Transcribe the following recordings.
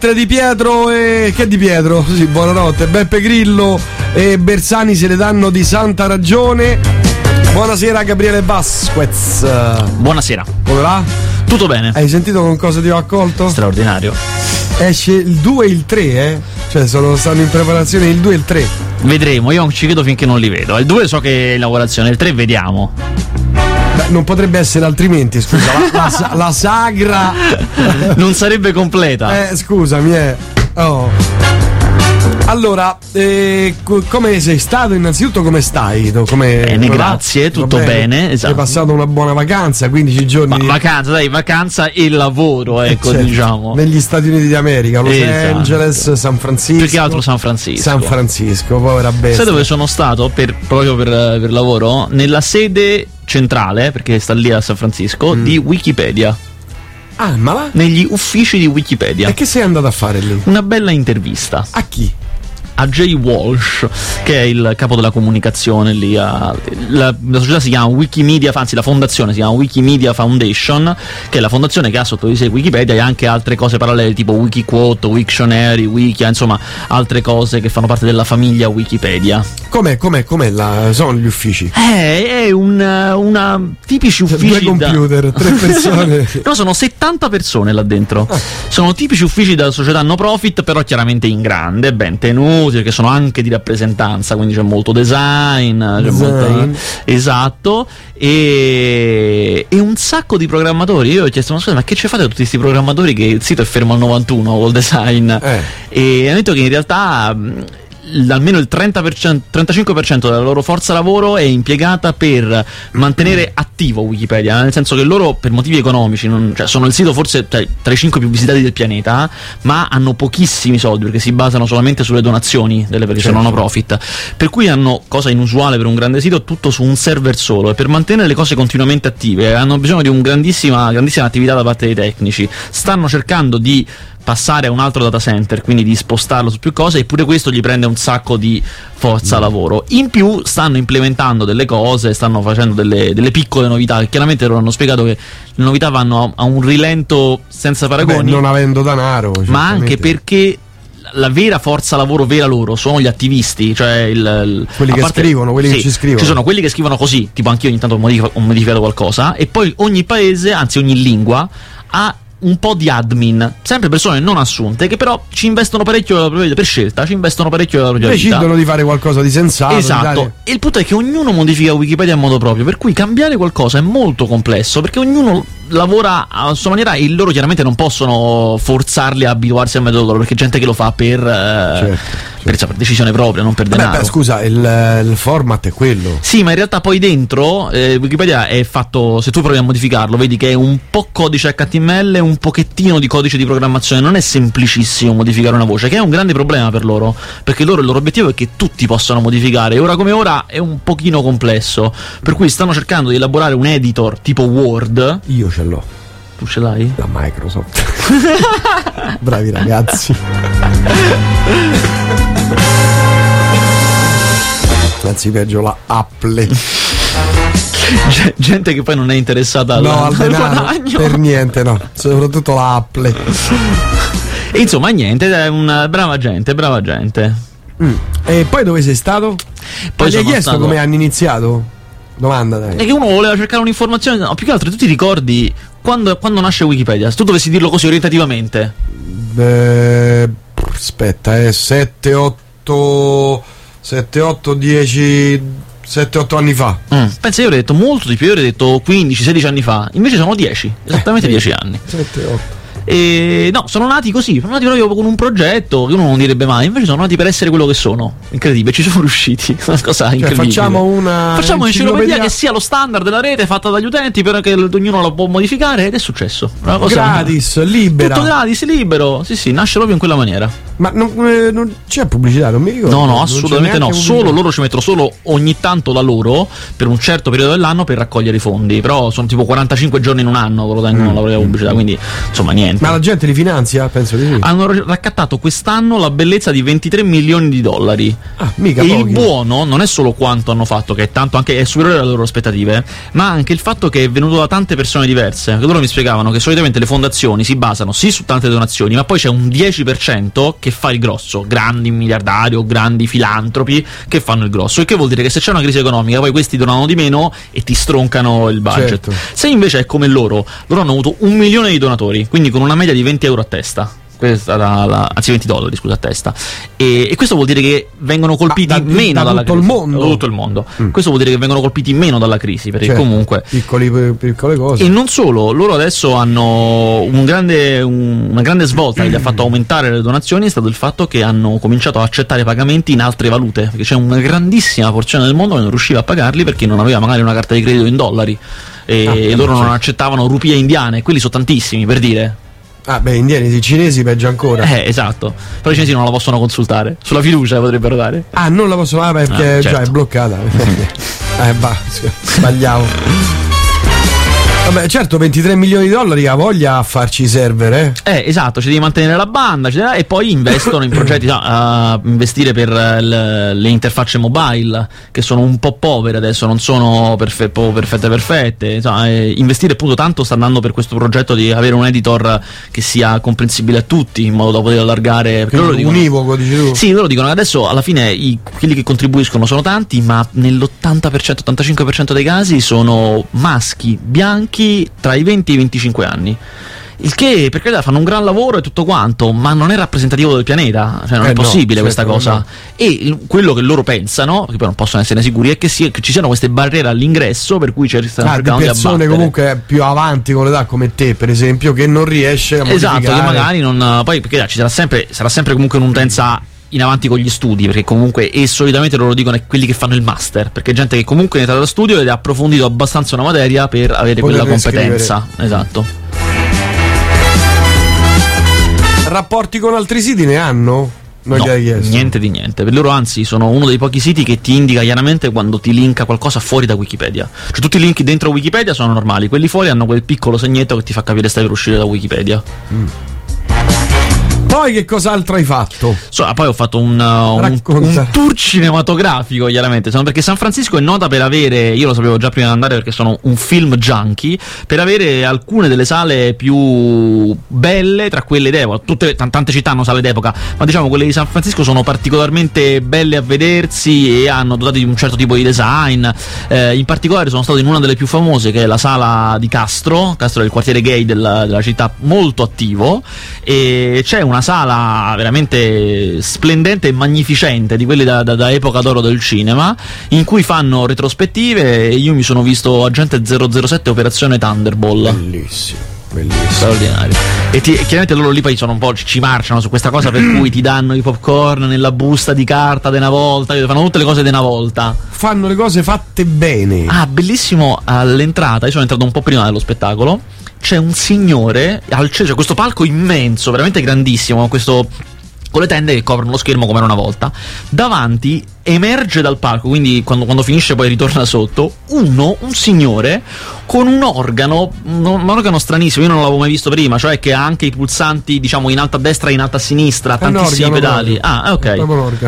mentre Di Pietro e. che Di Pietro? Sì, buonanotte. Beppe Grillo e Bersani se le danno di santa ragione. Buonasera Gabriele Vasquez. Buonasera. Come va? Tutto bene. Hai sentito con cosa ti ho accolto? Straordinario. Esce il 2 e il 3, eh? Cioè sono, stanno in preparazione il 2 e il 3. Vedremo, io non ci credo finché non li vedo. Il 2 so che è in lavorazione, il 3 vediamo. Beh, non potrebbe essere altrimenti, scusa. La, la, la sagra. non sarebbe completa. Eh, scusami, eh. Oh. Allora, eh, co- come sei stato? Innanzitutto come stai? Come, bene, come grazie, tutto bene. bene esatto. Hai passato una buona vacanza, 15 giorni. Ma, vacanza, dai, vacanza e lavoro, Eh, ecco, certo. diciamo. Negli Stati Uniti d'America, Los Esatto. Angeles, San Francisco. Più che altro San Francisco. San Francisco, povera bestia. Sai dove sono stato per- proprio per, per lavoro? Nella sede centrale, perché sta lì a San Francisco, Mm. di Wikipedia. Ah, ma va? Negli uffici di Wikipedia. E che sei andato a fare lì? Una bella intervista. A chi? A Jay Walsh, che è il capo della comunicazione lì. a- la, la società si chiama Wikimedia, anzi la fondazione si chiama Wikimedia Foundation, che è la fondazione che ha sotto di sé Wikipedia e anche altre cose parallele tipo Wikiquote, Wiktionary, Wikia, insomma altre cose che fanno parte della famiglia Wikipedia. Com'è, com'è, com'è la, sono gli uffici? Eh, è un, una tipici uffici Due da- computer, tre persone. No, sono 70 persone là dentro. Sono tipici uffici della società no profit, però chiaramente in grande, ben tenuti, che sono anche di rappresentanza, quindi c'è molto design, c'è Design. molta- esatto, e... e un sacco di programmatori. Io ho chiesto, ma scusa, ma che ci fate tutti questi programmatori che il sito è fermo al 91 col design? Eh. E hanno detto che in realtà almeno il 30%, 35% della loro forza lavoro è impiegata per mantenere attivo Wikipedia, nel senso che loro per motivi economici non- cioè, sono il sito forse tra, tra i 5 più visitati del pianeta, ma hanno pochissimi soldi perché si basano solamente sulle donazioni delle persone Certo. no profit. Per cui hanno, cosa inusuale per un grande sito, tutto su un server solo e per mantenere le cose continuamente attive hanno bisogno di una grandissima, grandissima attività da parte dei tecnici. Stanno cercando di passare a un altro data center, quindi di spostarlo su più cose, eppure questo gli prende un sacco di forza lavoro. In più stanno implementando delle cose, stanno facendo delle, delle piccole novità, che chiaramente loro hanno spiegato che le novità vanno a, a un rilento senza Beh, paragoni, non avendo denaro. ma anche perché la vera forza lavoro vera loro sono gli attivisti, cioè il, il- Quelli che scrivono, quelli che sì, ci scrivono. Ci sono quelli che scrivono così, tipo anch'io ogni tanto ho modificato qualcosa, e poi ogni paese, anzi ogni lingua, ha un po' di admin, sempre persone non assunte, che però ci investono parecchio della propria vita, per scelta, ci investono parecchio della propria vita. Decidono di fare qualcosa di sensato. Esatto, e il punto è che ognuno modifica Wikipedia a modo proprio, per cui cambiare qualcosa è molto complesso, perché ognuno lavora a sua maniera e loro chiaramente non possono forzarli a abituarsi al metodo loro, perché c'è gente che lo fa per, eh, per, insomma, per decisione propria, non per Vabbè, denaro. beh, scusa, il, il format è quello. Sì, ma in realtà poi dentro eh, Wikipedia è fatto, se tu provi a modificarlo, vedi che è un po' codice HTML, un pochettino di codice di programmazione, non è semplicissimo modificare una voce, che è un grande problema per loro, perché loro il loro obiettivo è che tutti possano modificare, e ora come ora è un pochino complesso, per cui stanno cercando di elaborare un editor tipo Word. Io ce l'ho. Tu ce l'hai? La Microsoft. Bravi ragazzi. Anzi, peggio la Apple. G- gente che poi non è interessata al, No, al al denaro. guadagno. Per niente, no. Soprattutto la Apple. E insomma, niente, è una brava gente, brava gente. Mm. E poi dove sei stato? Poi gli hai chiesto stato- come hanno iniziato? Domanda, dai. È che uno voleva cercare un'informazione. No, più che altro, tu ti ricordi quando, quando nasce Wikipedia? Se tu dovessi dirlo così orientativamente, Eh, aspetta, eh, 7, 8, 7, 8, 10, 7, 8 anni fa. mm, pensa, io avrei detto molto di più. Io avrei detto 15-16 anni fa. Invece sono 10, esattamente Eh, sì. 10 anni. 7, 8. E no, sono nati così. Sono nati proprio con un progetto che uno non direbbe mai. Invece sono nati per essere quello che sono. Incredibile, ci sono riusciti. Una cosa Cioè, incredibile. facciamo una Facciamo un'enciclopedia enciclopedia che sia lo standard della rete fatta dagli utenti, però che ognuno la può modificare ed è successo. Una cosa gratis, libera. Tutto gratis, libero. Sì, sì, nasce proprio in quella maniera. Ma non, eh, non c'è pubblicità, non mi ricordo. No, no, assolutamente no. Solo loro ci mettono solo ogni tanto la loro per un certo periodo dell'anno per raccogliere i fondi. Però sono tipo 45 giorni in un anno che lo tengono la propria pubblicità. Quindi, insomma, niente. Ma la gente li finanzia? Penso di sì. Hanno raccattato quest'anno la bellezza di 23 milioni di dollari. Ah, mica e il pochi. buono non è solo quanto hanno fatto, che è tanto anche è superiore alle loro aspettative, ma anche il fatto che è venuto da tante persone diverse. Che loro mi spiegavano che solitamente le fondazioni si basano sì su tante donazioni, ma poi c'è un 10% che fa il grosso, grandi miliardari o grandi filantropi che fanno il grosso. Il che vuol dire che se c'è una crisi economica, poi questi donano di meno e ti stroncano il budget. Certo. Se invece è come loro, loro hanno avuto un milione di donatori, quindi con una media di 20 euro a testa. Questa la, la- anzi 20 dollari scusa a testa e, e questo vuol dire che vengono colpiti Ah, da- meno da dalla tutto il crisi mondo? da tutto il mondo Mm. questo vuol dire che vengono colpiti meno dalla crisi perché Certo, comunque Piccoli, piccole cose. e non solo, loro adesso hanno un grande- un- una grande svolta che gli ha fatto aumentare le donazioni è stato il fatto che hanno cominciato a accettare pagamenti in altre valute, perché c'è una grandissima porzione del mondo che non riusciva a pagarli perché non aveva magari una carta di credito in dollari e Ah, loro non accettavano rupie indiane, quelli sono tantissimi per dire. Ah, beh, indiani, i cinesi peggio ancora. Eh, esatto. Però i cinesi non la possono consultare, sulla fiducia potrebbero dare. Ah, non la posso fare perché Ah, già certo. è bloccata. eh, bah, sbagliavo. Vabbè, certo, 23 milioni di dollari ha voglia a farci i server, eh. Eh, esatto, ci devi mantenere la banda ci devi- e poi investono in progetti, no, a investire per eh, le, le interfacce mobile che sono un po' povere adesso, non sono perfe- perfette perfette, insomma, eh, investire appunto tanto sta andando per questo progetto di avere un editor che sia comprensibile a tutti in modo da poter allargare loro dicono- Univoco, dici tu. sì, loro dicono adesso alla fine i- quelli che contribuiscono sono tanti, ma nell'80%, 85% dei casi sono maschi, bianchi, tra i 20 e i 25 anni. Il che, per carità, fanno un gran lavoro e tutto quanto, ma non è rappresentativo del pianeta, cioè non Eh è no, possibile certo, questa cosa. no. E il- quello che loro pensano, perché poi non possono essere sicuri, è che, sia- che ci siano queste barriere all'ingresso per cui ci stanno Ah, di di persone abbattere. comunque più avanti con l'età come te, per esempio, che non riesce a Esatto, modificare. che magari non. Poi perché ci sarà sempre, sarà sempre comunque un'utenza in avanti con gli studi, perché comunque e solitamente loro dicono è quelli che fanno il master, perché è gente che comunque è entrata da studio ed ha approfondito abbastanza una materia per avere Poter quella competenza. riscrivere. Esatto. Rapporti con altri siti ne hanno? Non No, gli hai chiesto. niente di niente. Per loro, anzi, sono uno dei pochi siti che ti indica chiaramente quando ti linka qualcosa fuori da Wikipedia. Cioè, tutti i link dentro Wikipedia sono normali, quelli fuori hanno quel piccolo segnetto che ti fa capire stai per uscire da Wikipedia. Poi che cos'altro hai fatto? So, ah, poi ho fatto un, uh, un, un tour cinematografico, chiaramente. Sono- perché San Francisco è nota per avere, io lo sapevo già prima di andare perché sono un film junkie, per avere alcune delle sale più belle tra quelle d'epoca. Tutte, tan- tante città hanno sale d'epoca, ma diciamo quelle di San Francisco sono particolarmente belle a vedersi e hanno dotati di un certo tipo di design. Eh, in particolare sono stato in una delle più famose, che è la sala di Castro. Castro è il quartiere gay della, della città, molto attivo. E c'è una sala veramente splendente e magnificente di quelle da, da- da epoca d'oro del cinema in cui fanno retrospettive e io mi sono visto Agente 007 Operazione Thunderball. Bellissimo, bellissimo. straordinario e ti- chiaramente loro lì poi sono un po' ci marciano su questa cosa per cui ti danno i popcorn nella busta di carta di una volta fanno tutte le cose di una volta Fanno le cose fatte bene. Ah, bellissimo all'entrata. Io sono entrato un po' prima dello spettacolo. C'è un signore al centro, c'è questo palco immenso, veramente grandissimo, con questo con le tende che coprono lo schermo come era una volta. Davanti emerge dal palco, quindi quando, quando finisce poi ritorna sotto, uno, un signore con un organo, un, un organo stranissimo, io non l'avevo mai visto prima, cioè che ha anche i pulsanti, diciamo, in alto a destra e in alto a sinistra, È tantissimi pedali. Ah, ok.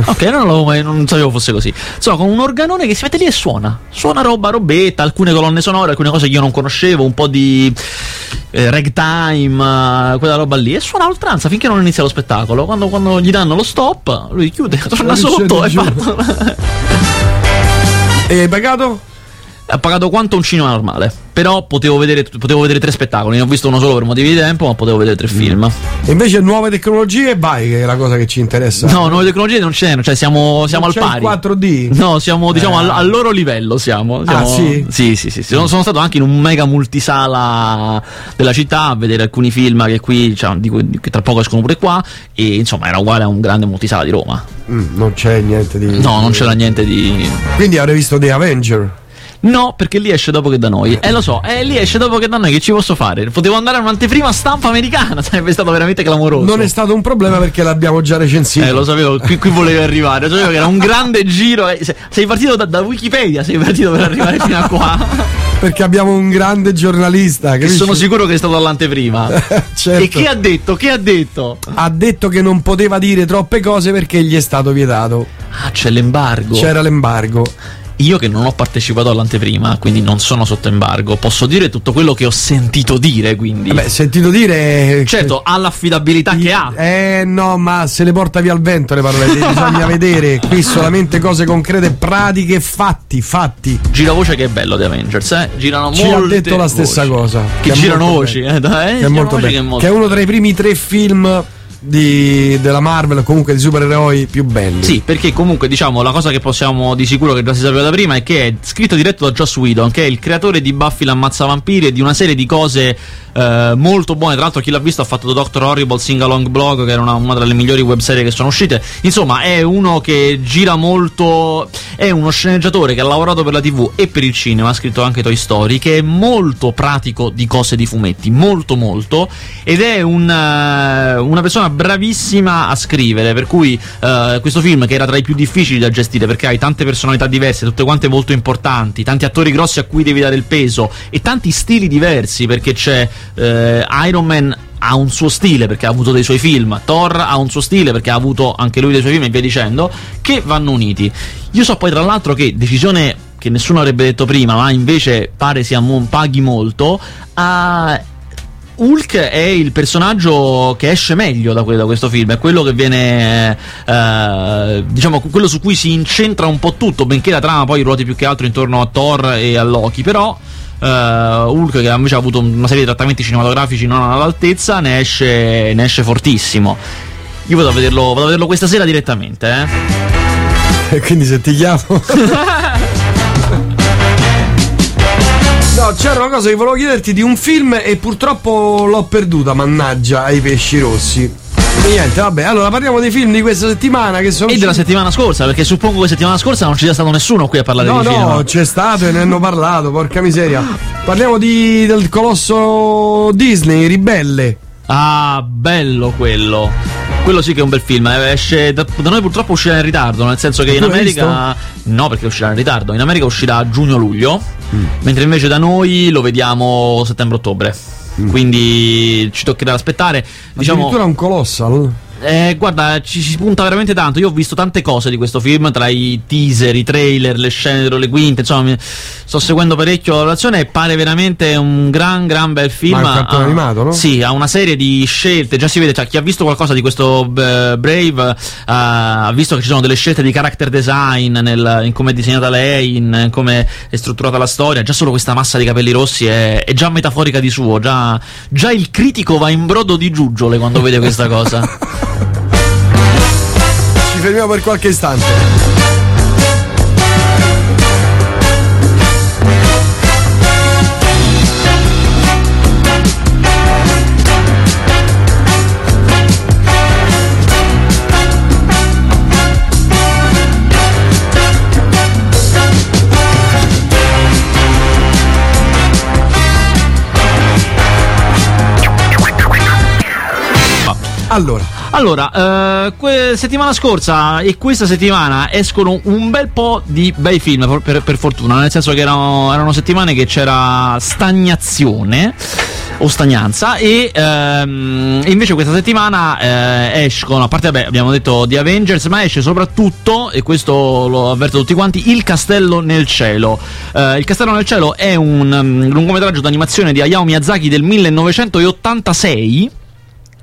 Ok, non, l'avevo mai- non sapevo fosse così. Insomma, con un organone che si mette lì e suona. Suona roba, robetta, alcune colonne sonore, alcune cose che io non conoscevo, un po' di eh, ragtime, quella roba lì. E suona a oltranza finché non inizia lo spettacolo. Quando, quando gli danno lo stop, lui chiude, torna sotto e giù. E hai pagato? Ha pagato quanto un cinema normale. Però potevo vedere, potevo vedere tre spettacoli. Ne ho visto uno solo per motivi di tempo, ma potevo vedere tre film. E invece nuove tecnologie, vai, che è la cosa che ci interessa. No, nuove tecnologie non ce n'è, cioè siamo, siamo al c'è pari. 4D? No, siamo diciamo Eh. al, al loro livello. Siamo, Ah, siamo- sì? Sì, sì, sì. Sono, sono stato anche in un mega multisala della città a vedere alcuni film che qui, cioè, di cui- che tra poco escono pure qua. E insomma, era uguale a un grande multisala di Roma. Mm, non c'è niente di. No, non c'era niente di. Quindi avrei visto The Avenger. No, perché lì esce dopo che da noi. Eh, lo so, eh, lì esce dopo che da noi. Che ci posso fare? Potevo andare a un'anteprima stampa americana. Sarebbe stato veramente clamoroso. Non è stato un problema perché l'abbiamo già recensito. Eh, lo sapevo, qui, qui volevi arrivare. Lo sapevo che era un grande giro. Eh, sei partito da, da, Wikipedia, sei partito per arrivare fino a qua. Perché abbiamo un grande giornalista. Che sono sicuro che è stato all'anteprima. certo. E che ha detto? Che ha detto? Ha detto che non poteva dire troppe cose perché gli è stato vietato. Ah, c'è l'embargo. C'era l'embargo. Io che non ho partecipato all'anteprima, quindi non sono sotto embargo, posso dire tutto quello che ho sentito dire, quindi... Beh, sentito dire... Certo, ha l'affidabilità che ha. Eh no, ma se le porta via il vento le parole, bisogna vedere qui solamente cose concrete, pratiche, fatti, fatti. Gira voce che è bello di Avengers, eh? Girano Ci ha detto la stessa voci. cosa. Che, che girano voci, eh? Dai, che, è molto bello. Che, è molto... che è uno tra i primi tre film di, della Marvel, comunque di supereroi più belli. Sì, perché comunque diciamo la cosa che possiamo di sicuro che già si sapeva da prima è che è scritto diretto da Joss Whedon, che è il creatore di Buffy l'ammazza vampiri e di una serie di cose eh, molto buone. Tra l'altro, chi l'ha visto ha fatto Doctor Horrible Sing Along Blog, che era una, una delle migliori webserie che sono uscite. Insomma, è uno che gira molto. È uno sceneggiatore che ha lavorato per la TV e per il cinema, ha scritto anche Toy Story, che è molto pratico di cose di fumetti, molto molto. Ed è un, uh, una persona bravissima a scrivere. Per cui uh, questo film, che era tra i più difficili da gestire, perché hai tante personalità diverse, tutte quante molto importanti, tanti attori grossi a cui devi dare il peso e tanti stili diversi, perché c'è eh, Iron Man ha un suo stile perché ha avuto dei suoi film, Thor ha un suo stile perché ha avuto anche lui dei suoi film e via dicendo, che vanno uniti. Io so poi tra l'altro che decisione che nessuno avrebbe detto prima, ma invece pare sia paghi molto, uh, Hulk è il personaggio che esce meglio da, que- da questo film, è quello che viene, uh, diciamo, quello su cui si incentra un po' tutto, benché la trama poi ruoti più che altro intorno a Thor e a Loki, però uh, Hulk che invece ha avuto una serie di trattamenti cinematografici non all'altezza ne esce, ne esce fortissimo io vado a, vederlo, vado a vederlo questa sera direttamente eh. e quindi se ti chiamo No, c'era una cosa che volevo chiederti di un film e purtroppo l'ho perduta, mannaggia, ai pesci rossi. Niente, vabbè, allora parliamo dei film di questa settimana che sono. E della settimana scorsa, perché suppongo che settimana scorsa non ci sia stato nessuno qui a parlare no, di film. No, no, c'è stato e ne hanno parlato, porca miseria. Parliamo di, del colosso Disney, Ribelle. Ah, bello quello. Quello sì che è un bel film. Eh, esce da, da noi purtroppo uscirà in ritardo, nel senso che in America. No, perché uscirà in ritardo. In America uscirà a giugno-luglio, mm. mentre invece da noi lo vediamo settembre-ottobre. Mm. Quindi ci toccherà aspettare. Diciamo, Addirittura un colossal. Eh, guarda, ci si punta veramente tanto. Io ho visto tante cose di questo film, tra i teaser, i trailer, le scene le quinte. Insomma, sto seguendo parecchio la relazione e pare veramente un gran, gran bel film. Ma è un ha, animato, no? Sì, ha una serie di scelte. Già si vede, cioè, chi ha visto qualcosa di questo uh, Brave uh, ha visto che ci sono delle scelte di character design nel, in come è disegnata lei, in, in come è strutturata la storia. Già solo questa massa di capelli rossi è, è già metaforica di suo. Già, già il critico va in brodo di giuggiole quando vede questa cosa. Ci fermiamo per qualche istante. Allora, allora, eh, que- settimana scorsa e questa settimana escono un bel po' di bei film, per, per, per fortuna, nel senso che erano, erano, settimane che c'era stagnazione o stagnanza e ehm, invece questa settimana eh, escono, a parte vabbè, abbiamo detto di Avengers, ma esce soprattutto, e questo lo avverto tutti quanti, Il Castello nel Cielo. Eh, il Castello nel Cielo è un um, lungometraggio d'animazione di Hayao Miyazaki del 1986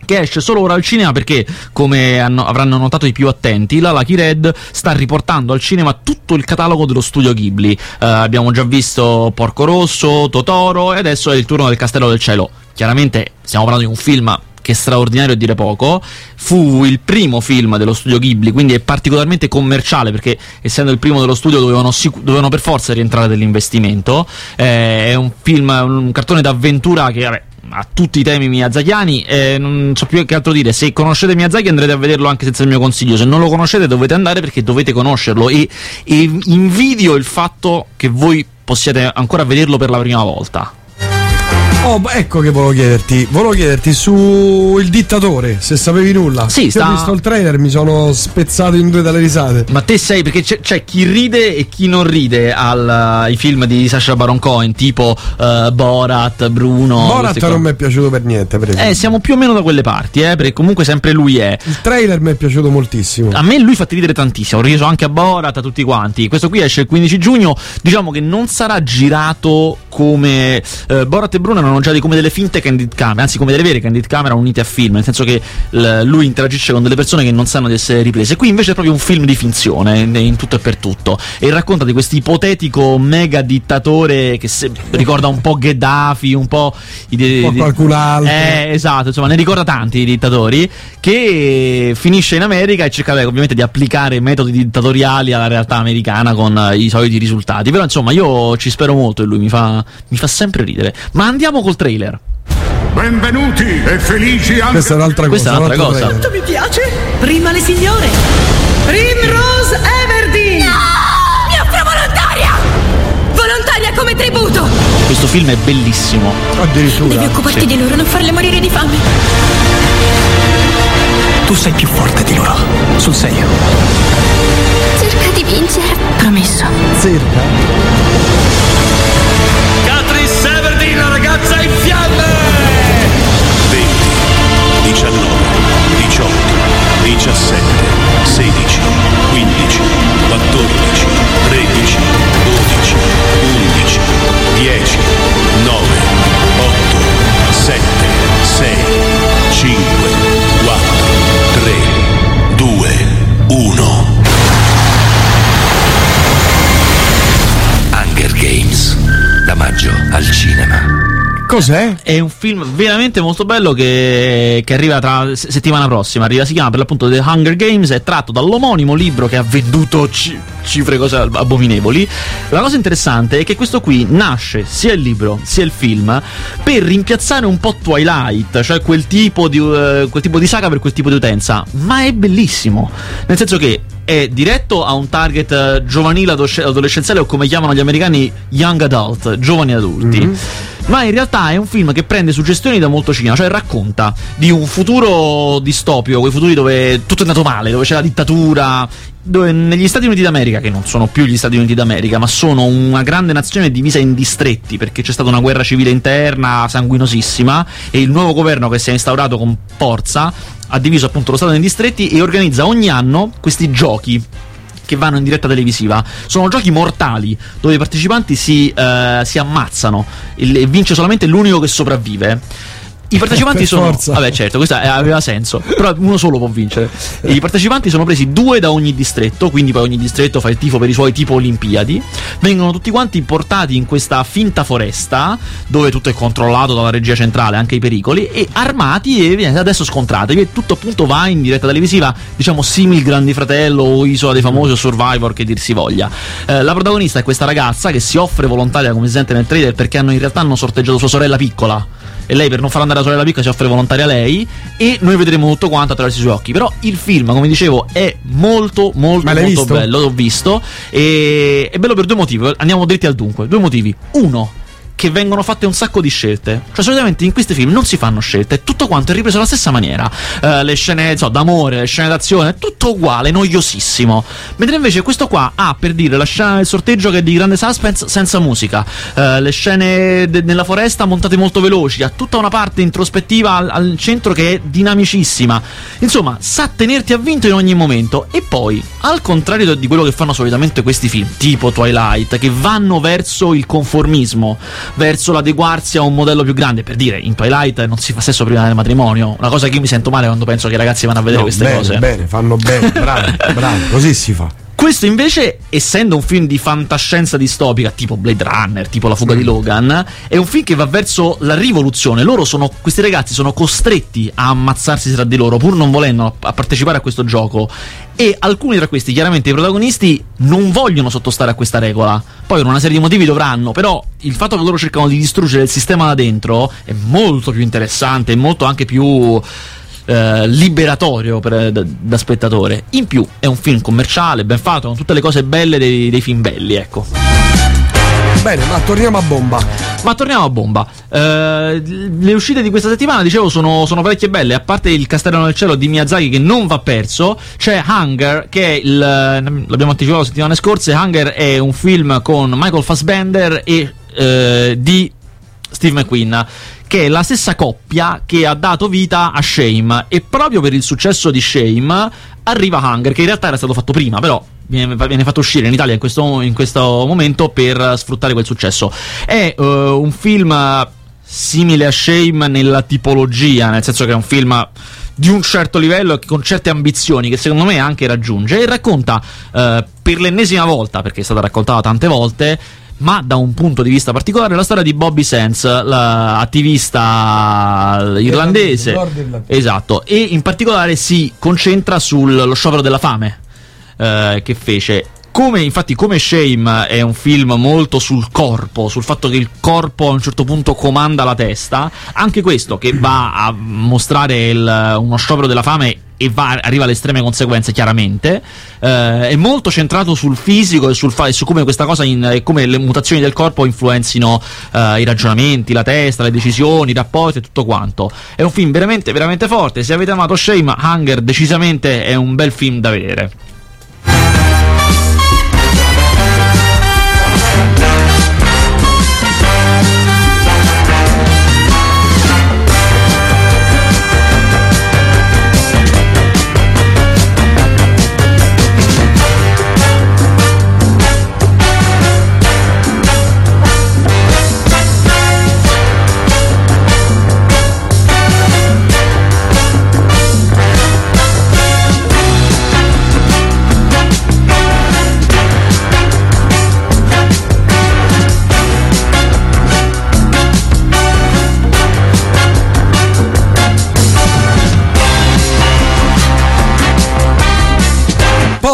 che esce solo ora al cinema perché, come hanno, avranno notato i più attenti, la Lucky Red sta riportando al cinema tutto il catalogo dello studio Ghibli. Uh, abbiamo già visto Porco Rosso, Totoro e adesso è il turno del Castello del Cielo. Chiaramente stiamo parlando di un film che è straordinario a dire poco, fu il primo film dello studio Ghibli, quindi è particolarmente commerciale perché essendo il primo dello studio dovevano, sic- dovevano per forza rientrare dell'investimento, eh, è un film, un cartone d'avventura che vabbè, a tutti i temi miyazakiani e non so più che altro dire. Se conoscete Miyazaki andrete a vederlo anche senza il mio consiglio. Se non lo conoscete dovete andare perché dovete conoscerlo. E, e invidio il fatto che voi possiate ancora vederlo per la prima volta. Oh, ecco che volevo chiederti. Volevo chiederti su Il dittatore, se sapevi nulla. Sì, sta... ho visto il trailer, mi sono spezzato in due dalle risate. Ma te sei, perché c'è, c'è chi ride e chi non ride ai uh, film di Sasha Baron Cohen, tipo uh, Borat, Bruno. Borat non mi è piaciuto per niente. Per eh, siamo più o meno da quelle parti, eh, perché comunque sempre lui è. Il trailer mi è piaciuto moltissimo. A me lui fa ridere tantissimo, ho riso anche a Borat, a tutti quanti. Questo qui esce il 15 giugno, diciamo che non sarà girato come uh, Borat e Bruno erano girati come delle finte candid camera, anzi come delle vere candid camera unite a film, nel senso che lui interagisce con delle persone che non sanno di essere riprese. Qui invece è proprio un film di finzione, in, in tutto e per tutto, e racconta di questo ipotetico mega dittatore che se, ricorda un po' Gheddafi, un po'... I, un po' qualcun altro. Eh, esatto, insomma, ne ricorda tanti i dittatori, che finisce in America e cerca ovviamente di applicare metodi dittatoriali alla realtà americana con uh, i soliti risultati. Però insomma io ci spero molto e lui mi fa, mi fa sempre ridere. Ma andiamo col trailer. Benvenuti e felici anche. Questa è un'altra Questa cosa. Questa è un'altra cosa. Quanto mi piace? Prima le signore. Primrose Everdeen. No! Mi offro volontaria! Volontaria come tributo! Questo film è bellissimo. Addirittura. Devi occuparti Sì. di loro, non farle morire di fame. Tu sei più forte di loro, sul serio. Cerca di vincere. Promesso. Cerca. Ragazza in fiamme! 20, 19, 18, 17, 16, 15, 14, 13, 12, 11, 10, 9, 8, 7, 6, 5, Cos'è? È un film veramente molto bello che, che arriva tra settimana prossima. Arriva, si chiama per l'appunto The Hunger Games. È tratto dall'omonimo libro che ha venduto ci- cifre cose abominevoli. La cosa interessante è che questo qui nasce sia il libro sia il film per rimpiazzare un po' Twilight, cioè quel tipo di, eh, quel tipo di saga per quel tipo di utenza. Ma è bellissimo. Nel senso che è diretto a un target eh, giovanile adolesc- adolescenziale o come chiamano gli americani young adult, giovani adulti. Ma in realtà è un film che prende suggestioni da molto cinema, cioè racconta di un futuro distopico, quei futuri dove tutto è andato male, dove c'è la dittatura, dove negli Stati Uniti d'America, che non sono più gli Stati Uniti d'America, ma sono una grande nazione divisa in distretti, perché c'è stata una guerra civile interna sanguinosissima e il nuovo governo che si è instaurato con forza ha diviso appunto lo Stato in distretti e organizza ogni anno questi giochi che vanno in diretta televisiva. Sono giochi mortali dove i partecipanti si, eh, si ammazzano e vince solamente l'unico che sopravvive. I partecipanti sono. forza. Vabbè, certo, questo aveva senso. Però uno solo può vincere. I partecipanti sono presi due da ogni distretto, quindi poi ogni distretto fa il tifo per i suoi tipo Olimpiadi. Vengono tutti quanti portati in questa finta foresta, dove tutto è controllato dalla regia centrale, anche i pericoli, e armati e viene adesso scontratevi. E tutto appunto va in diretta televisiva, diciamo simil Grandi Fratello o Isola dei Famosi o Survivor che dir si voglia. Eh, la protagonista è questa ragazza che si offre volontaria, come si sente nel trailer, perché hanno in realtà hanno sorteggiato sua sorella piccola e lei per non far andare la sorella piccola si offre volontaria a lei e noi vedremo tutto quanto attraverso i suoi occhi. Però il film come dicevo è molto molto molto visto? bello l'ho visto. E è bello per due motivi. Andiamo dritti al dunque. Due motivi. Uno che vengono fatte un sacco di scelte. Cioè, solitamente in questi film non si fanno scelte, tutto quanto è ripreso alla stessa maniera. Eh, le scene so, d'amore, le scene d'azione, tutto uguale, noiosissimo. Mentre invece questo qua ha per dire la scena del sorteggio che è di grande suspense senza musica, eh, le scene de- nella foresta montate molto veloci, ha tutta una parte introspettiva al, al centro che è dinamicissima. Insomma, sa tenerti avvinto in ogni momento. E poi, al contrario di quello che fanno solitamente questi film, tipo Twilight, che vanno verso il conformismo, verso l'adeguarsi a un modello più grande. Per dire, in Twilight non si fa sesso prima del matrimonio. Una cosa che io mi sento male quando penso che i ragazzi vanno a vedere No, queste bene, cose. bene, fanno bene, bravi, bravi, così si fa. Questo invece, essendo un film di fantascienza distopica, tipo Blade Runner, tipo La fuga di Logan, è un film che va verso la rivoluzione. Loro sono, questi ragazzi sono costretti a ammazzarsi tra di loro, pur non volendo a partecipare a questo gioco. E alcuni tra questi, chiaramente i protagonisti, non vogliono sottostare a questa regola. Poi per una serie di motivi dovranno, però il fatto che loro cercano di distruggere il sistema da dentro è molto più interessante, è molto anche più eh, liberatorio per- da, da spettatore. In più è un film commerciale, ben fatto, con tutte le cose belle dei, dei film belli, ecco. Bene, ma torniamo a bomba. Ma torniamo a bomba. Eh, le uscite di questa settimana, dicevo, sono, sono parecchie belle. A parte il Castello nel cielo di Miyazaki che non va perso, c'è Hunger, che è il. l'abbiamo anticipato settimane scorse. Hunger è un film con Michael Fassbender e eh, di Steve McQueen che è la stessa coppia che ha dato vita a Shame. E proprio per il successo di Shame arriva Hunger che in realtà era stato fatto prima però viene, viene fatto uscire in Italia in questo, in questo, momento per sfruttare quel successo. È uh, un film simile a Shame nella tipologia nel senso che è un film di un certo livello e con certe ambizioni che secondo me anche raggiunge e racconta uh, per l'ennesima volta perché è stata raccontata tante volte ma da un punto di vista particolare la storia di Bobby Sands, l'attivista irlandese. Esatto, e in particolare si concentra sullo sciopero della fame eh, che fece. Come, infatti, come Shame è un film molto sul corpo, sul fatto che il corpo a un certo punto comanda la testa, anche questo che va a mostrare il, uno sciopero della fame e va, arriva alle estreme conseguenze, chiaramente. Eh, è molto centrato sul fisico e, sul fa- e su come questa cosa, in, come le mutazioni del corpo influenzino eh, i ragionamenti, la testa, le decisioni, i rapporti e tutto quanto. È un film veramente, veramente forte. Se avete amato Shame, Hunger decisamente è un bel film da vedere.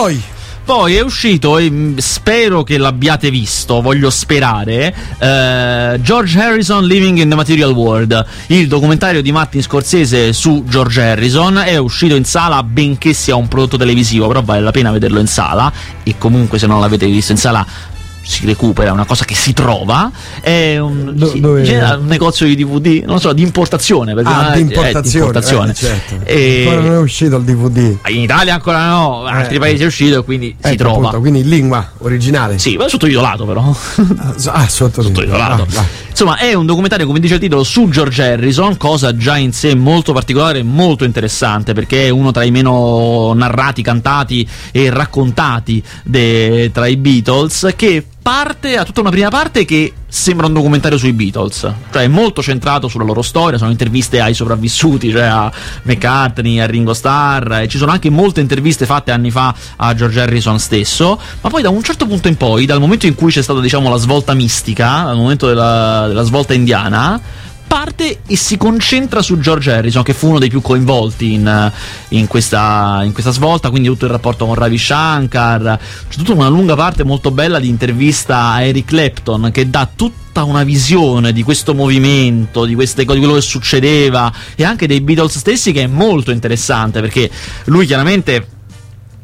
Poi. Poi è uscito, e mm, spero che l'abbiate visto, voglio sperare, eh, George Harrison Living in the Material World, il documentario di Martin Scorsese su George Harrison, è uscito in sala benché sia un prodotto televisivo, però vale la pena vederlo in sala e comunque se non l'avete visto in sala si recupera, è una cosa che si trova, è un, Do- si- generale un negozio di DVD, non so, di importazione, perché Ah, è- di eh, importazione. di importazione. eh, certo. E- Ancora non è uscito il DVD. in Italia ancora no, in altri Eh. paesi è uscito e quindi si Ecco, trova. appunto, quindi in lingua originale. Sì, ma sottotitolato però. Ah, sotto sottotitolato. Ah, ah. Insomma, è un documentario, come dice il titolo, su George Harrison, cosa già in sé molto particolare e molto interessante, perché è uno tra i meno narrati, cantati e raccontati de- tra i Beatles, che parte, ha tutta una prima parte che sembra un documentario sui Beatles, cioè molto centrato sulla loro storia, sono interviste ai sopravvissuti, cioè a McCartney, a Ringo Starr, e ci sono anche molte interviste fatte anni fa a George Harrison stesso, ma poi da un certo punto in poi, dal momento in cui c'è stata diciamo la svolta mistica, dal momento della, della svolta indiana, parte e si concentra su George Harrison, che fu uno dei più coinvolti in, in questa, in questa svolta, quindi tutto il rapporto con Ravi Shankar. C'è tutta una lunga parte molto bella di intervista a Eric Clapton che dà tutta una visione di questo movimento, di, queste, di quello che succedeva e anche dei Beatles stessi, che è molto interessante perché lui chiaramente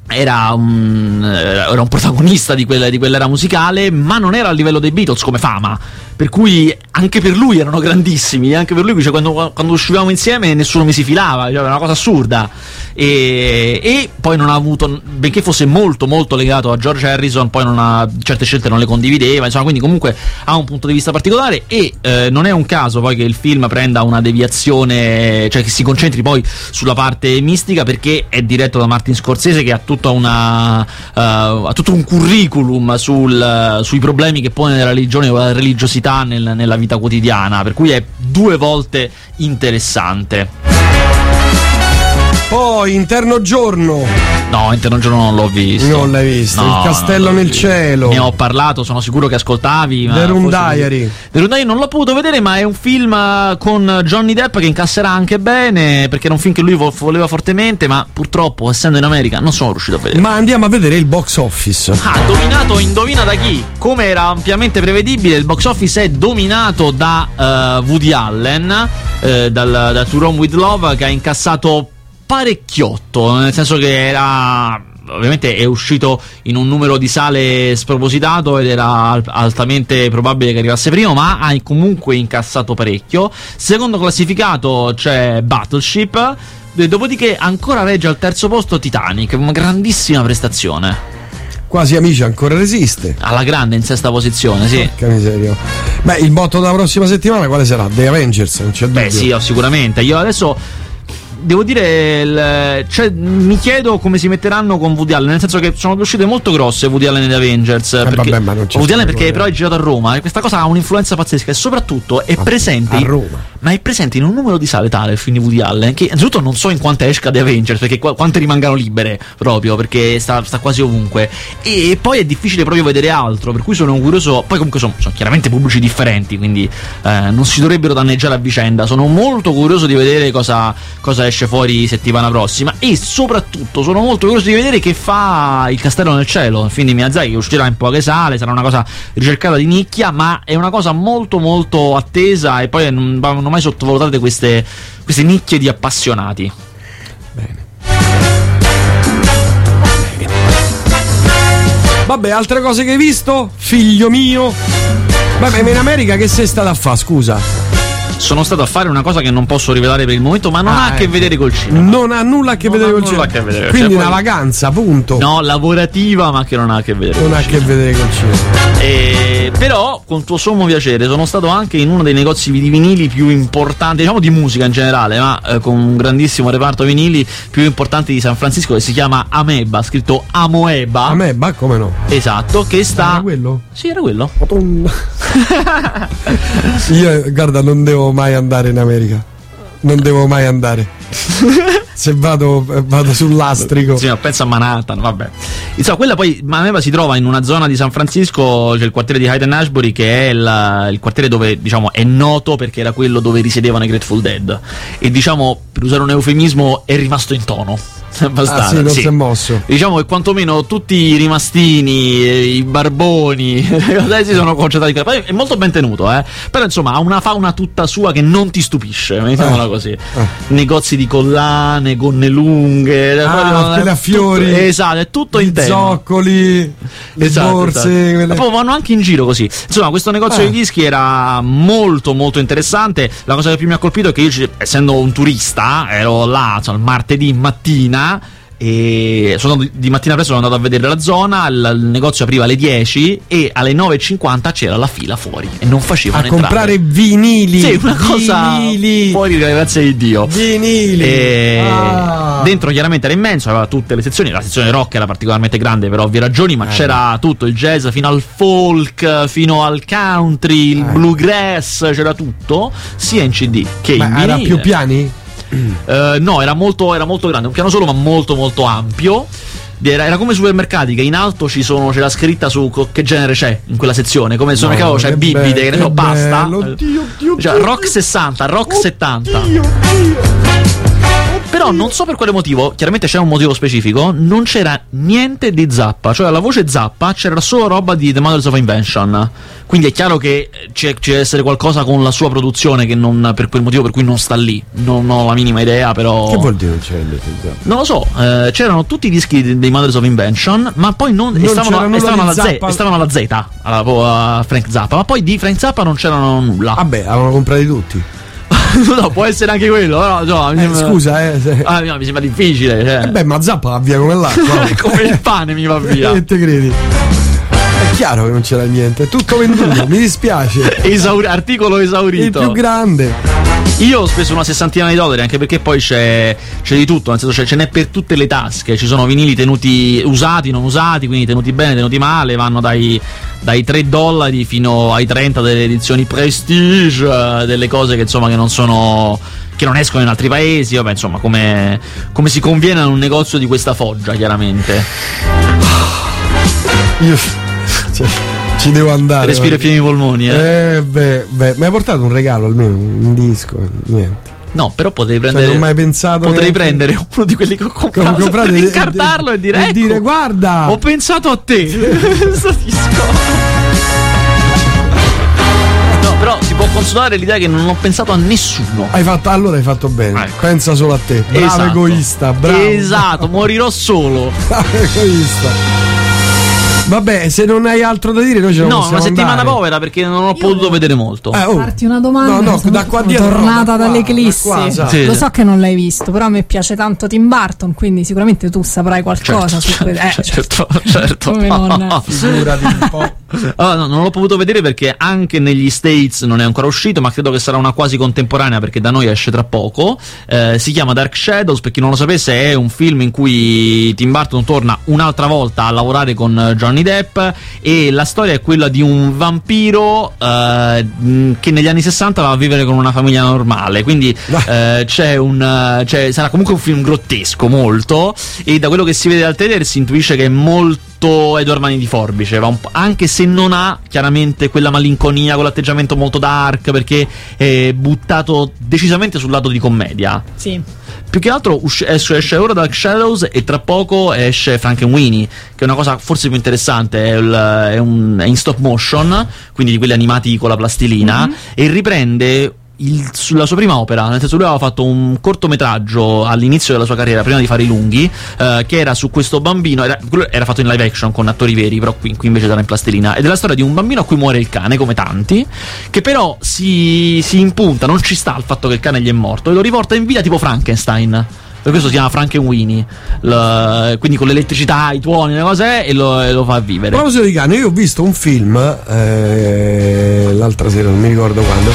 era un, eh, era un protagonista di, quella, di quell'era musicale, ma non era a livello dei Beatles come fama. Per cui anche per lui erano grandissimi. Anche per lui, cioè, quando, quando uscivamo insieme, nessuno mi si filava, cioè, era una cosa assurda. E, e poi non ha avuto, benché fosse molto, molto legato a George Harrison, poi ha, certe scelte non le condivideva. Insomma, quindi comunque ha un punto di vista particolare. E eh, non è un caso poi che il film prenda una deviazione, cioè che si concentri poi sulla parte mistica, perché è diretto da Martin Scorsese che ha tutta una, eh, ha tutto un curriculum sul, sui problemi che pone la religione o la religiosità nel- nella vita quotidiana, per cui è due volte interessante. Poi, interno giorno. No, Interno Giorno non l'ho visto. Non l'hai visto? No, Il castello non nel visto. cielo. Ne ho parlato, sono sicuro che ascoltavi. The Room Diary. The Room Diary non l'ho potuto vedere, ma è un film eh, con Johnny Depp che incasserà anche bene, perché era un film che lui vo- voleva fortemente, ma purtroppo, essendo in America, non sono riuscito a vedere. Ma andiamo a vedere il box office. Ah, dominato, indovina da chi? Come era ampiamente prevedibile, il box office è dominato da eh, Woody Allen, eh, dal, da To Rome With Love, che ha incassato parecchiotto, nel senso che era ovviamente è uscito in un numero di sale spropositato ed era al- altamente probabile che arrivasse primo, ma ha comunque incassato parecchio. Secondo classificato c'è Battleship. Dopodiché ancora regge al terzo posto Titanic, una grandissima prestazione. Quasi amici ancora resiste. Alla grande in sesta posizione, sì. Che miseria. Beh, il botto della prossima settimana quale sarà? The Avengers, non c'è dubbio. Beh, sì, oh, sicuramente. Io adesso devo dire, il- cioè, mi chiedo come si metteranno con Woody Allen, nel senso che sono due uscite molto grosse Woody Allen ed Avengers. perché, Eh, vabbè, ma non c'è Woody Allen perché però è girato a Roma e questa cosa ha un'influenza pazzesca e soprattutto è presente. a Roma. Ma è presente in un numero di sale tale il film di Woody Allen che innanzitutto non so in quante esca The Avengers, perché qua- quante rimangano libere proprio, perché sta, sta quasi ovunque. E poi è difficile proprio vedere altro, per cui sono curioso. Poi comunque sono, sono chiaramente pubblici differenti, quindi eh, non si dovrebbero danneggiare a vicenda. Sono molto curioso di vedere cosa, cosa esce fuori settimana prossima. E soprattutto sono molto curioso di vedere che fa il castello nel cielo. Il film di Miyazaki che uscirà in poche sale, sarà una cosa ricercata di nicchia, ma è una cosa molto molto attesa e poi non vanno mai sottovalutate queste, queste nicchie di appassionati. Vabbè, altre cose che hai visto? Figlio mio. Vabbè, ma in America che sei stato a fare, scusa? Sono stato a fare una cosa che non posso rivelare per il momento, ma non Ah, ha a che ecco. vedere col cinema. Non ha nulla a che Non vedere col cinema. vedere, Quindi cioè, una poi- vacanza, punto. No, lavorativa, ma che non ha a che vedere. Non ha a che cinema. vedere col cinema. E, però, con tuo sommo piacere, sono stato anche in uno dei negozi di vinili più importanti, diciamo di musica in generale, ma eh, con un grandissimo reparto vinili più importanti di San Francisco che si chiama Ameba, scritto Amoeba. A me, ma come no? Esatto, che sta. Era quello? Sì, era quello. Io, guarda, non devo mai andare in America. Non devo mai andare. Se vado, eh, vado sul lastrico. Sì, no, penso a Manhattan, vabbè. Insomma, quella poi Ameba si trova in una zona di San Francisco, c'è il quartiere di Hayden Ashbury, che è il, il quartiere dove, diciamo, è noto perché era quello dove risiedevano i Grateful Dead. E diciamo, per usare un eufemismo, è rimasto in tono. Abbastanza. Ah, sì, non si è mosso. Diciamo che quantomeno tutti i rimastini, eh, i barboni, cose si sono concentrati. Poi è molto ben tenuto, eh. Però insomma ha una fauna tutta sua che non ti stupisce, mettiamola Eh. così. Negozi di collane, gonne lunghe, Ah, proprio- quelle a tutto- fiori. esatto, è tutto in tema. zoccoli, le Esatto, borse. esatto. quelle- poi vanno anche in giro così. Insomma, questo negozio Eh. di dischi era molto molto interessante. La cosa che più mi ha colpito è che io, essendo un turista, ero là insomma, il martedì mattina. E sono andato di- mattina presto sono andato a vedere la zona. Il, il negozio apriva alle 10 e alle 9.50 c'era la fila fuori e non facevano a entrare. comprare vinili. Sì, una cosa Vinili. fuori di grazia di Dio. Vinili. E Ah. Dentro chiaramente era immenso, aveva tutte le sezioni, la sezione rock era particolarmente grande per ovvie ragioni, ma Eh. c'era tutto, il jazz fino al folk, fino al country, il Eh. bluegrass, c'era tutto, sia in CD che in Ma era vinile. più piani? Eh, no, era molto, era molto grande, un piano solo ma molto molto ampio. Era, era come i supermercati che in alto ci sono, c'è la scritta su co- che genere c'è in quella sezione. Come il supermercato c'è che bibite, che ne so, basta. bello. Oddio, oddio, Cioè, oddio. rock 60, rock 70. Però non so per quale motivo, chiaramente c'è un motivo specifico, non c'era niente di Zappa, cioè alla voce Zappa c'era solo roba di The Mothers of Invention. Quindi è chiaro che c'è, c'è deve essere qualcosa con la sua produzione che non, per quel motivo per cui non sta lì. Non ho la minima idea, però. Che vuol dire non c'è il esatto? Non lo so, eh, c'erano tutti i dischi di- dei Mothers of Invention, ma poi non, Non stavano, stavano alla Z, Zappa. stavano alla Z, alla, a Frank Zappa, ma poi di Frank Zappa non c'erano nulla. Vabbè, avevano comprati tutti. no, può essere anche quello, però no, Eh, sembra- scusa, eh. se- Ah, no, mi sembra difficile. Cioè. Eh beh, ma Zappa va via come l'acqua. come il pane mi va via. Che te credi? È chiaro che non c'era niente, è tutto venduto, mi dispiace. Esauri- articolo Il esaurito. più grande. Io ho speso una sessantina di dollari anche perché poi c'è, c'è di tutto, nel senso c'è, ce n'è per tutte le tasche. Ci sono vinili tenuti usati, non usati, quindi tenuti bene, tenuti male. Vanno dai, dai 3 dollari fino ai 30 delle edizioni prestige, delle cose che insomma che non sono. che non escono in altri paesi. Vabbè, insomma, come, come si conviene in un negozio di questa foggia, chiaramente. Io cioè, ci devo andare. Respiro guarda. pieni i polmoni, eh. Eh, beh, beh, mi hai portato un regalo almeno, un disco, niente. No, però potrei Cioè, prendere. non ho mai pensato Potrei neanche- prendere uno di quelli che ho comprato, Come comprate per e- incartarlo e, dire: e dire, "Ecco, guarda!" Ho pensato a te. Questo disco. No, però si può dare l'idea che non ho pensato a nessuno. Hai fatto, allora hai fatto bene. Ecco. Pensa solo a te. Bravo Esatto. egoista, bravo. Esatto, morirò solo. Bravo egoista. Vabbè, se non hai altro da dire, noi ce ne No, una settimana andare. povera perché non ho potuto vedere molto. Eh, oh. Farti una domanda. No, no, da qua dietro, no, tornata da qua, dall'eclissi. da qua, esatto. Sì. Lo so che non l'hai visto, però a me piace tanto Tim Burton, quindi sicuramente tu saprai qualcosa su questo. Eh, certo, certo. Come non- Figurati un po'. Allora, no, non l'ho potuto vedere perché anche negli States non è ancora uscito, ma credo che sarà una quasi contemporanea perché da noi esce tra poco. Eh, si chiama Dark Shadows, per chi non lo sapesse è un film in cui Tim Burton torna un'altra volta a lavorare con eh, Johnny Depp e la storia è quella di un vampiro eh, che negli anni 60 va a vivere con una famiglia normale, quindi eh, c'è un, c'è- sarà comunque un film grottesco molto e da quello che si vede dal trailer si intuisce che è molto Edward Mani di Forbice, va un po'- anche se non ha chiaramente quella malinconia, quell'atteggiamento molto dark, perché è buttato decisamente sul lato di commedia. Sì. Più che altro esce, esce ora Dark Shadows e tra poco esce Frankenweenie, che è una cosa forse più interessante, è, il- è un- è in stop motion, quindi di quelli animati con la plastilina, e riprende il- sulla sua prima opera, nel senso lui aveva fatto un cortometraggio all'inizio della sua carriera, prima di fare i lunghi, eh, che era su questo bambino, era, era fatto in live action con attori veri, però qui, qui invece era in plastilina, ed è la storia di un bambino a cui muore il cane, come tanti, che però si, si impunta, non ci sta il fatto che il cane gli è morto, e lo riporta in vita tipo Frankenstein. Per questo si chiama Frankenweenie, quindi con l'elettricità, i tuoni, le cose, e lo, lo fa A vivere. proposito di cane, io ho visto un film eh, l'altra sera, non mi ricordo quando,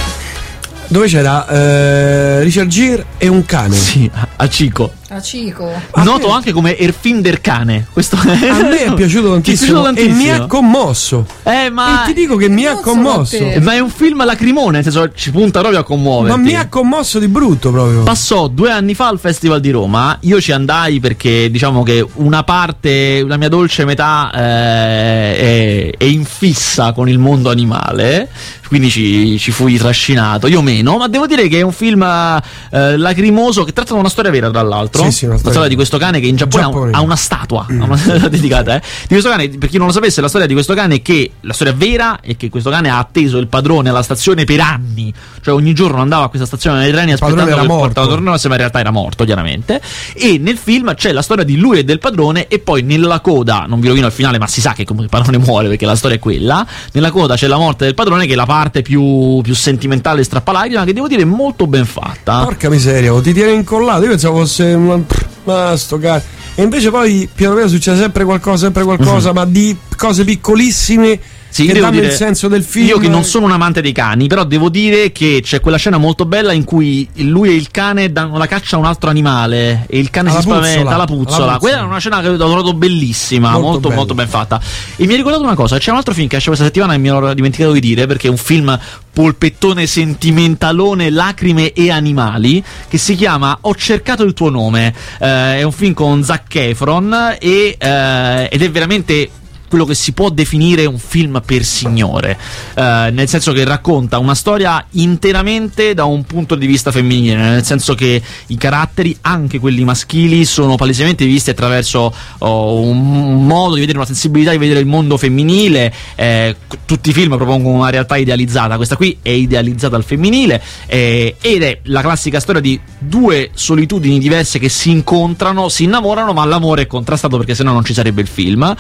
dove c'era eh, Richard Gere e un cane. Sì, a Cico. A Cico. Noto anche come Erfin der Cane. Questo A me è piaciuto tantissimo, Ti è piaciuto e mi ha tantissimo? commosso. Eh, ma. E ti dico che mi ha commosso. Ma è un film lacrimone, nel senso ci punta proprio a commuoverti. Ma mi ha commosso di brutto proprio. Passò due anni fa al Festival di Roma. Io ci andai perché diciamo che una parte, la mia dolce metà eh, è, è in fissa con il mondo animale. Quindi ci, ci fui trascinato. Io meno, ma devo dire che è un film eh, lacrimoso che tratta una storia vera, tra l'altro. Sì, sì, la storia di questo cane che in Giappone, Giappone. ha una statua ha una dedicata, eh. Di questo cane, per chi non lo sapesse, la storia di questo cane è che la storia vera è che questo cane ha atteso il padrone alla stazione per anni. Cioè ogni giorno andava a questa stazione dei treni aspettando era che portava tornò, ma in realtà era morto, chiaramente. E nel film c'è la storia di lui e del padrone, e poi nella coda, non vi rovino il finale, ma si sa che comunque il padrone muore perché la storia è quella. Nella coda c'è la morte del padrone, che è la parte più, più sentimentale e strappalacrima, che devo dire è molto ben fatta. Porca miseria, ti tiene incollato. Io pensavo fosse Ma sto cazzo. E invece poi piano piano succede sempre qualcosa, sempre qualcosa, ma di cose piccolissime Sì, che danno dire, il senso del film. Io che non sono un amante dei cani, però devo dire che c'è quella scena molto bella in cui lui e il cane danno la caccia a un altro animale e il cane Alla si spaventa, puzzola, la puzzola. puzzola. Quella è una scena che ho trovato bellissima, Molto molto, molto, ben fatta. E mi ha ricordato una cosa: c'è un altro film che esce questa settimana e mi ero dimenticato di dire perché è un film polpettone sentimentalone, lacrime e animali che si chiama Ho cercato il tuo nome. Eh, è un film con Zac Efron e, eh, ed è veramente quello che si può definire un film per signore, eh, nel senso che racconta una storia interamente da un punto di vista femminile, nel senso che i caratteri, anche quelli maschili, sono palesemente visti attraverso oh, un modo di vedere, una sensibilità di vedere il mondo femminile. eh, tutti i film propongono una realtà idealizzata, questa qui è idealizzata al femminile eh, ed è la classica storia di due solitudini diverse che si incontrano, si innamorano, ma l'amore è contrastato perché sennò non ci sarebbe il film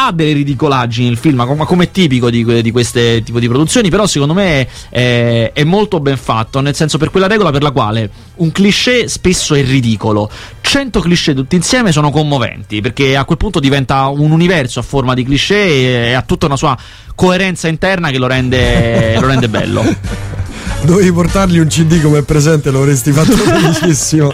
ha delle ridicolaggini il film, come, come è tipico di, di queste tipo di produzioni, però secondo me è, è molto ben fatto, nel senso per quella regola per la quale un cliché spesso è ridicolo. 100 cliché tutti insieme sono commoventi, perché a quel punto diventa un universo a forma di cliché e, ha tutta una sua coerenza interna che lo rende, lo rende bello. Dovevi portargli un CD come presente, lo avresti fatto felicissimo.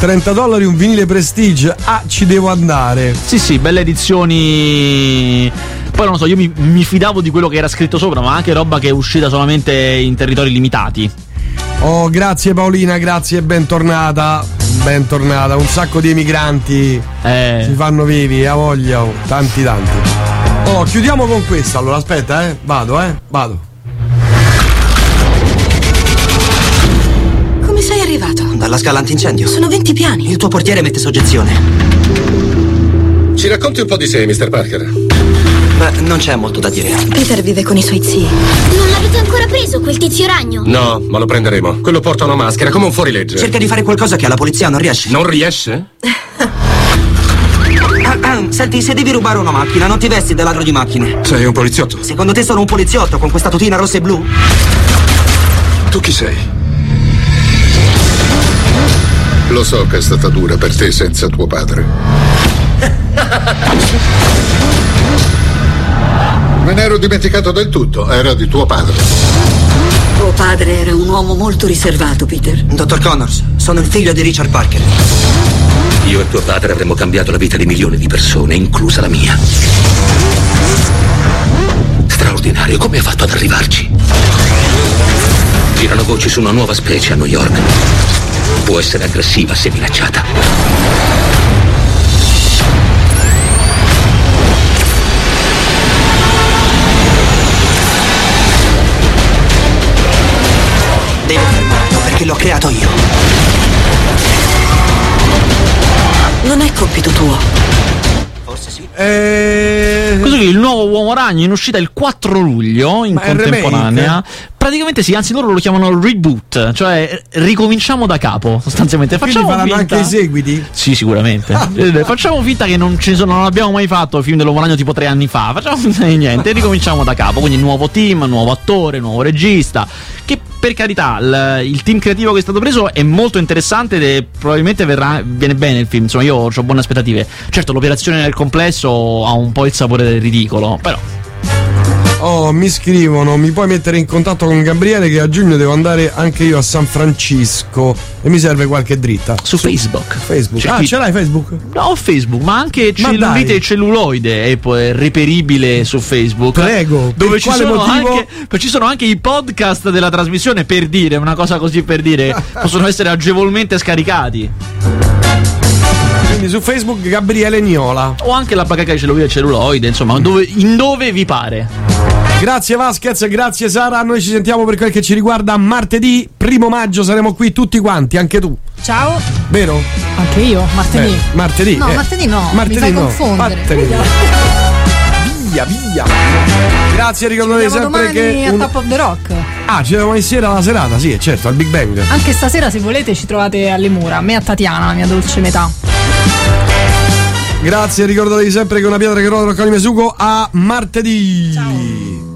30 dollari un vinile Prestige. Ah, ci devo andare. Sì, sì, belle edizioni. Poi non lo so, io mi, mi fidavo di quello che era scritto sopra, ma anche roba che è uscita solamente in territori limitati. Oh, grazie Paolina, grazie e bentornata. Bentornata. Un sacco di emigranti Eh. si fanno vivi, a voglia, oh, tanti tanti. Oh, chiudiamo con questa. Allora, aspetta, eh. Vado, eh. Vado. Dalla scala antincendio. Sono 20 piani. Il tuo portiere mette soggezione. Ci racconti un po' di sé, Mr. Parker. Beh, non c'è molto da dire. Peter vive con i suoi zii. Non l'avete ancora preso quel tizio ragno? No, ma lo prenderemo. Quello porta una maschera, come un fuorilegge. Cerca di fare qualcosa che alla polizia non riesce. Non riesce? Ah, ah, senti, se devi rubare una macchina, non ti vesti da ladro di macchine. Sei un poliziotto? Secondo te sono un poliziotto con questa tutina rossa e blu? Tu chi sei? Lo so che è stata dura per te senza tuo padre. Me ne ero dimenticato del tutto, era di tuo padre. Tuo padre era un uomo molto riservato, Peter. Dottor Connors, sono il figlio di Richard Parker. Io e tuo padre avremmo cambiato la vita di milioni di persone, inclusa la mia. Straordinario, come ha fatto ad arrivarci? Girano voci su una nuova specie a New York. Può essere aggressiva se minacciata. Devo fermarlo perché l'ho creato io. Non è compito tuo. Forse sì. Eh... È il nuovo Uomo Ragno in uscita il 4 luglio in Ma contemporanea. Praticamente sì, anzi loro lo chiamano reboot, cioè ricominciamo da capo sostanzialmente. Quindi Facciamo faranno finta... anche i seguiti? Sì, sicuramente. Eh, Facciamo finta che non, sono, non abbiamo mai fatto film dell'Uomo Ragno tipo tre anni fa. Facciamo finta di niente, ricominciamo da capo. Quindi nuovo team, nuovo attore, nuovo regista. Che per carità, il, il team creativo che è stato preso è molto interessante ed probabilmente verrà, viene bene il film. Insomma, io ho buone aspettative. Certo, l'operazione nel complesso ha un po' il sapore del ridicolo, però. Oh, mi scrivono, mi puoi mettere in contatto con Gabriele che a giugno devo andare anche io a San Francisco e mi serve qualche dritta. Su, Facebook. Facebook. C'è ah, chi- ce l'hai Facebook? No, Facebook, ma anche cellulite e celluloide è reperibile su Facebook. Prego, dove per ci quale sono, anche, ci sono anche i podcast della trasmissione per dire, una cosa così per dire, possono essere agevolmente scaricati. Quindi su Facebook Gabriele Niola. O anche la bacheca di cellulite celluloide, insomma, dove- in dove vi pare. Grazie Vasquez, grazie Sara. Noi ci sentiamo per quel che ci riguarda martedì, primo maggio saremo qui tutti quanti, anche tu. Ciao. Vero? Anche io, martedì. Beh, martedì. No, eh. martedì no. Martedì mi fai no. confondere. Vattene via. Via. Grazie, ricordate sempre domani che. un- Top of the Rock. Ah, ci vediamo sera la serata, sì, certo, al Big Bang. Anche stasera, se volete, ci trovate alle mura. A me e a Tatiana, la mia dolce metà. Grazie, ricordatevi sempre che una pietra che rotola raccoglie sugo a martedì.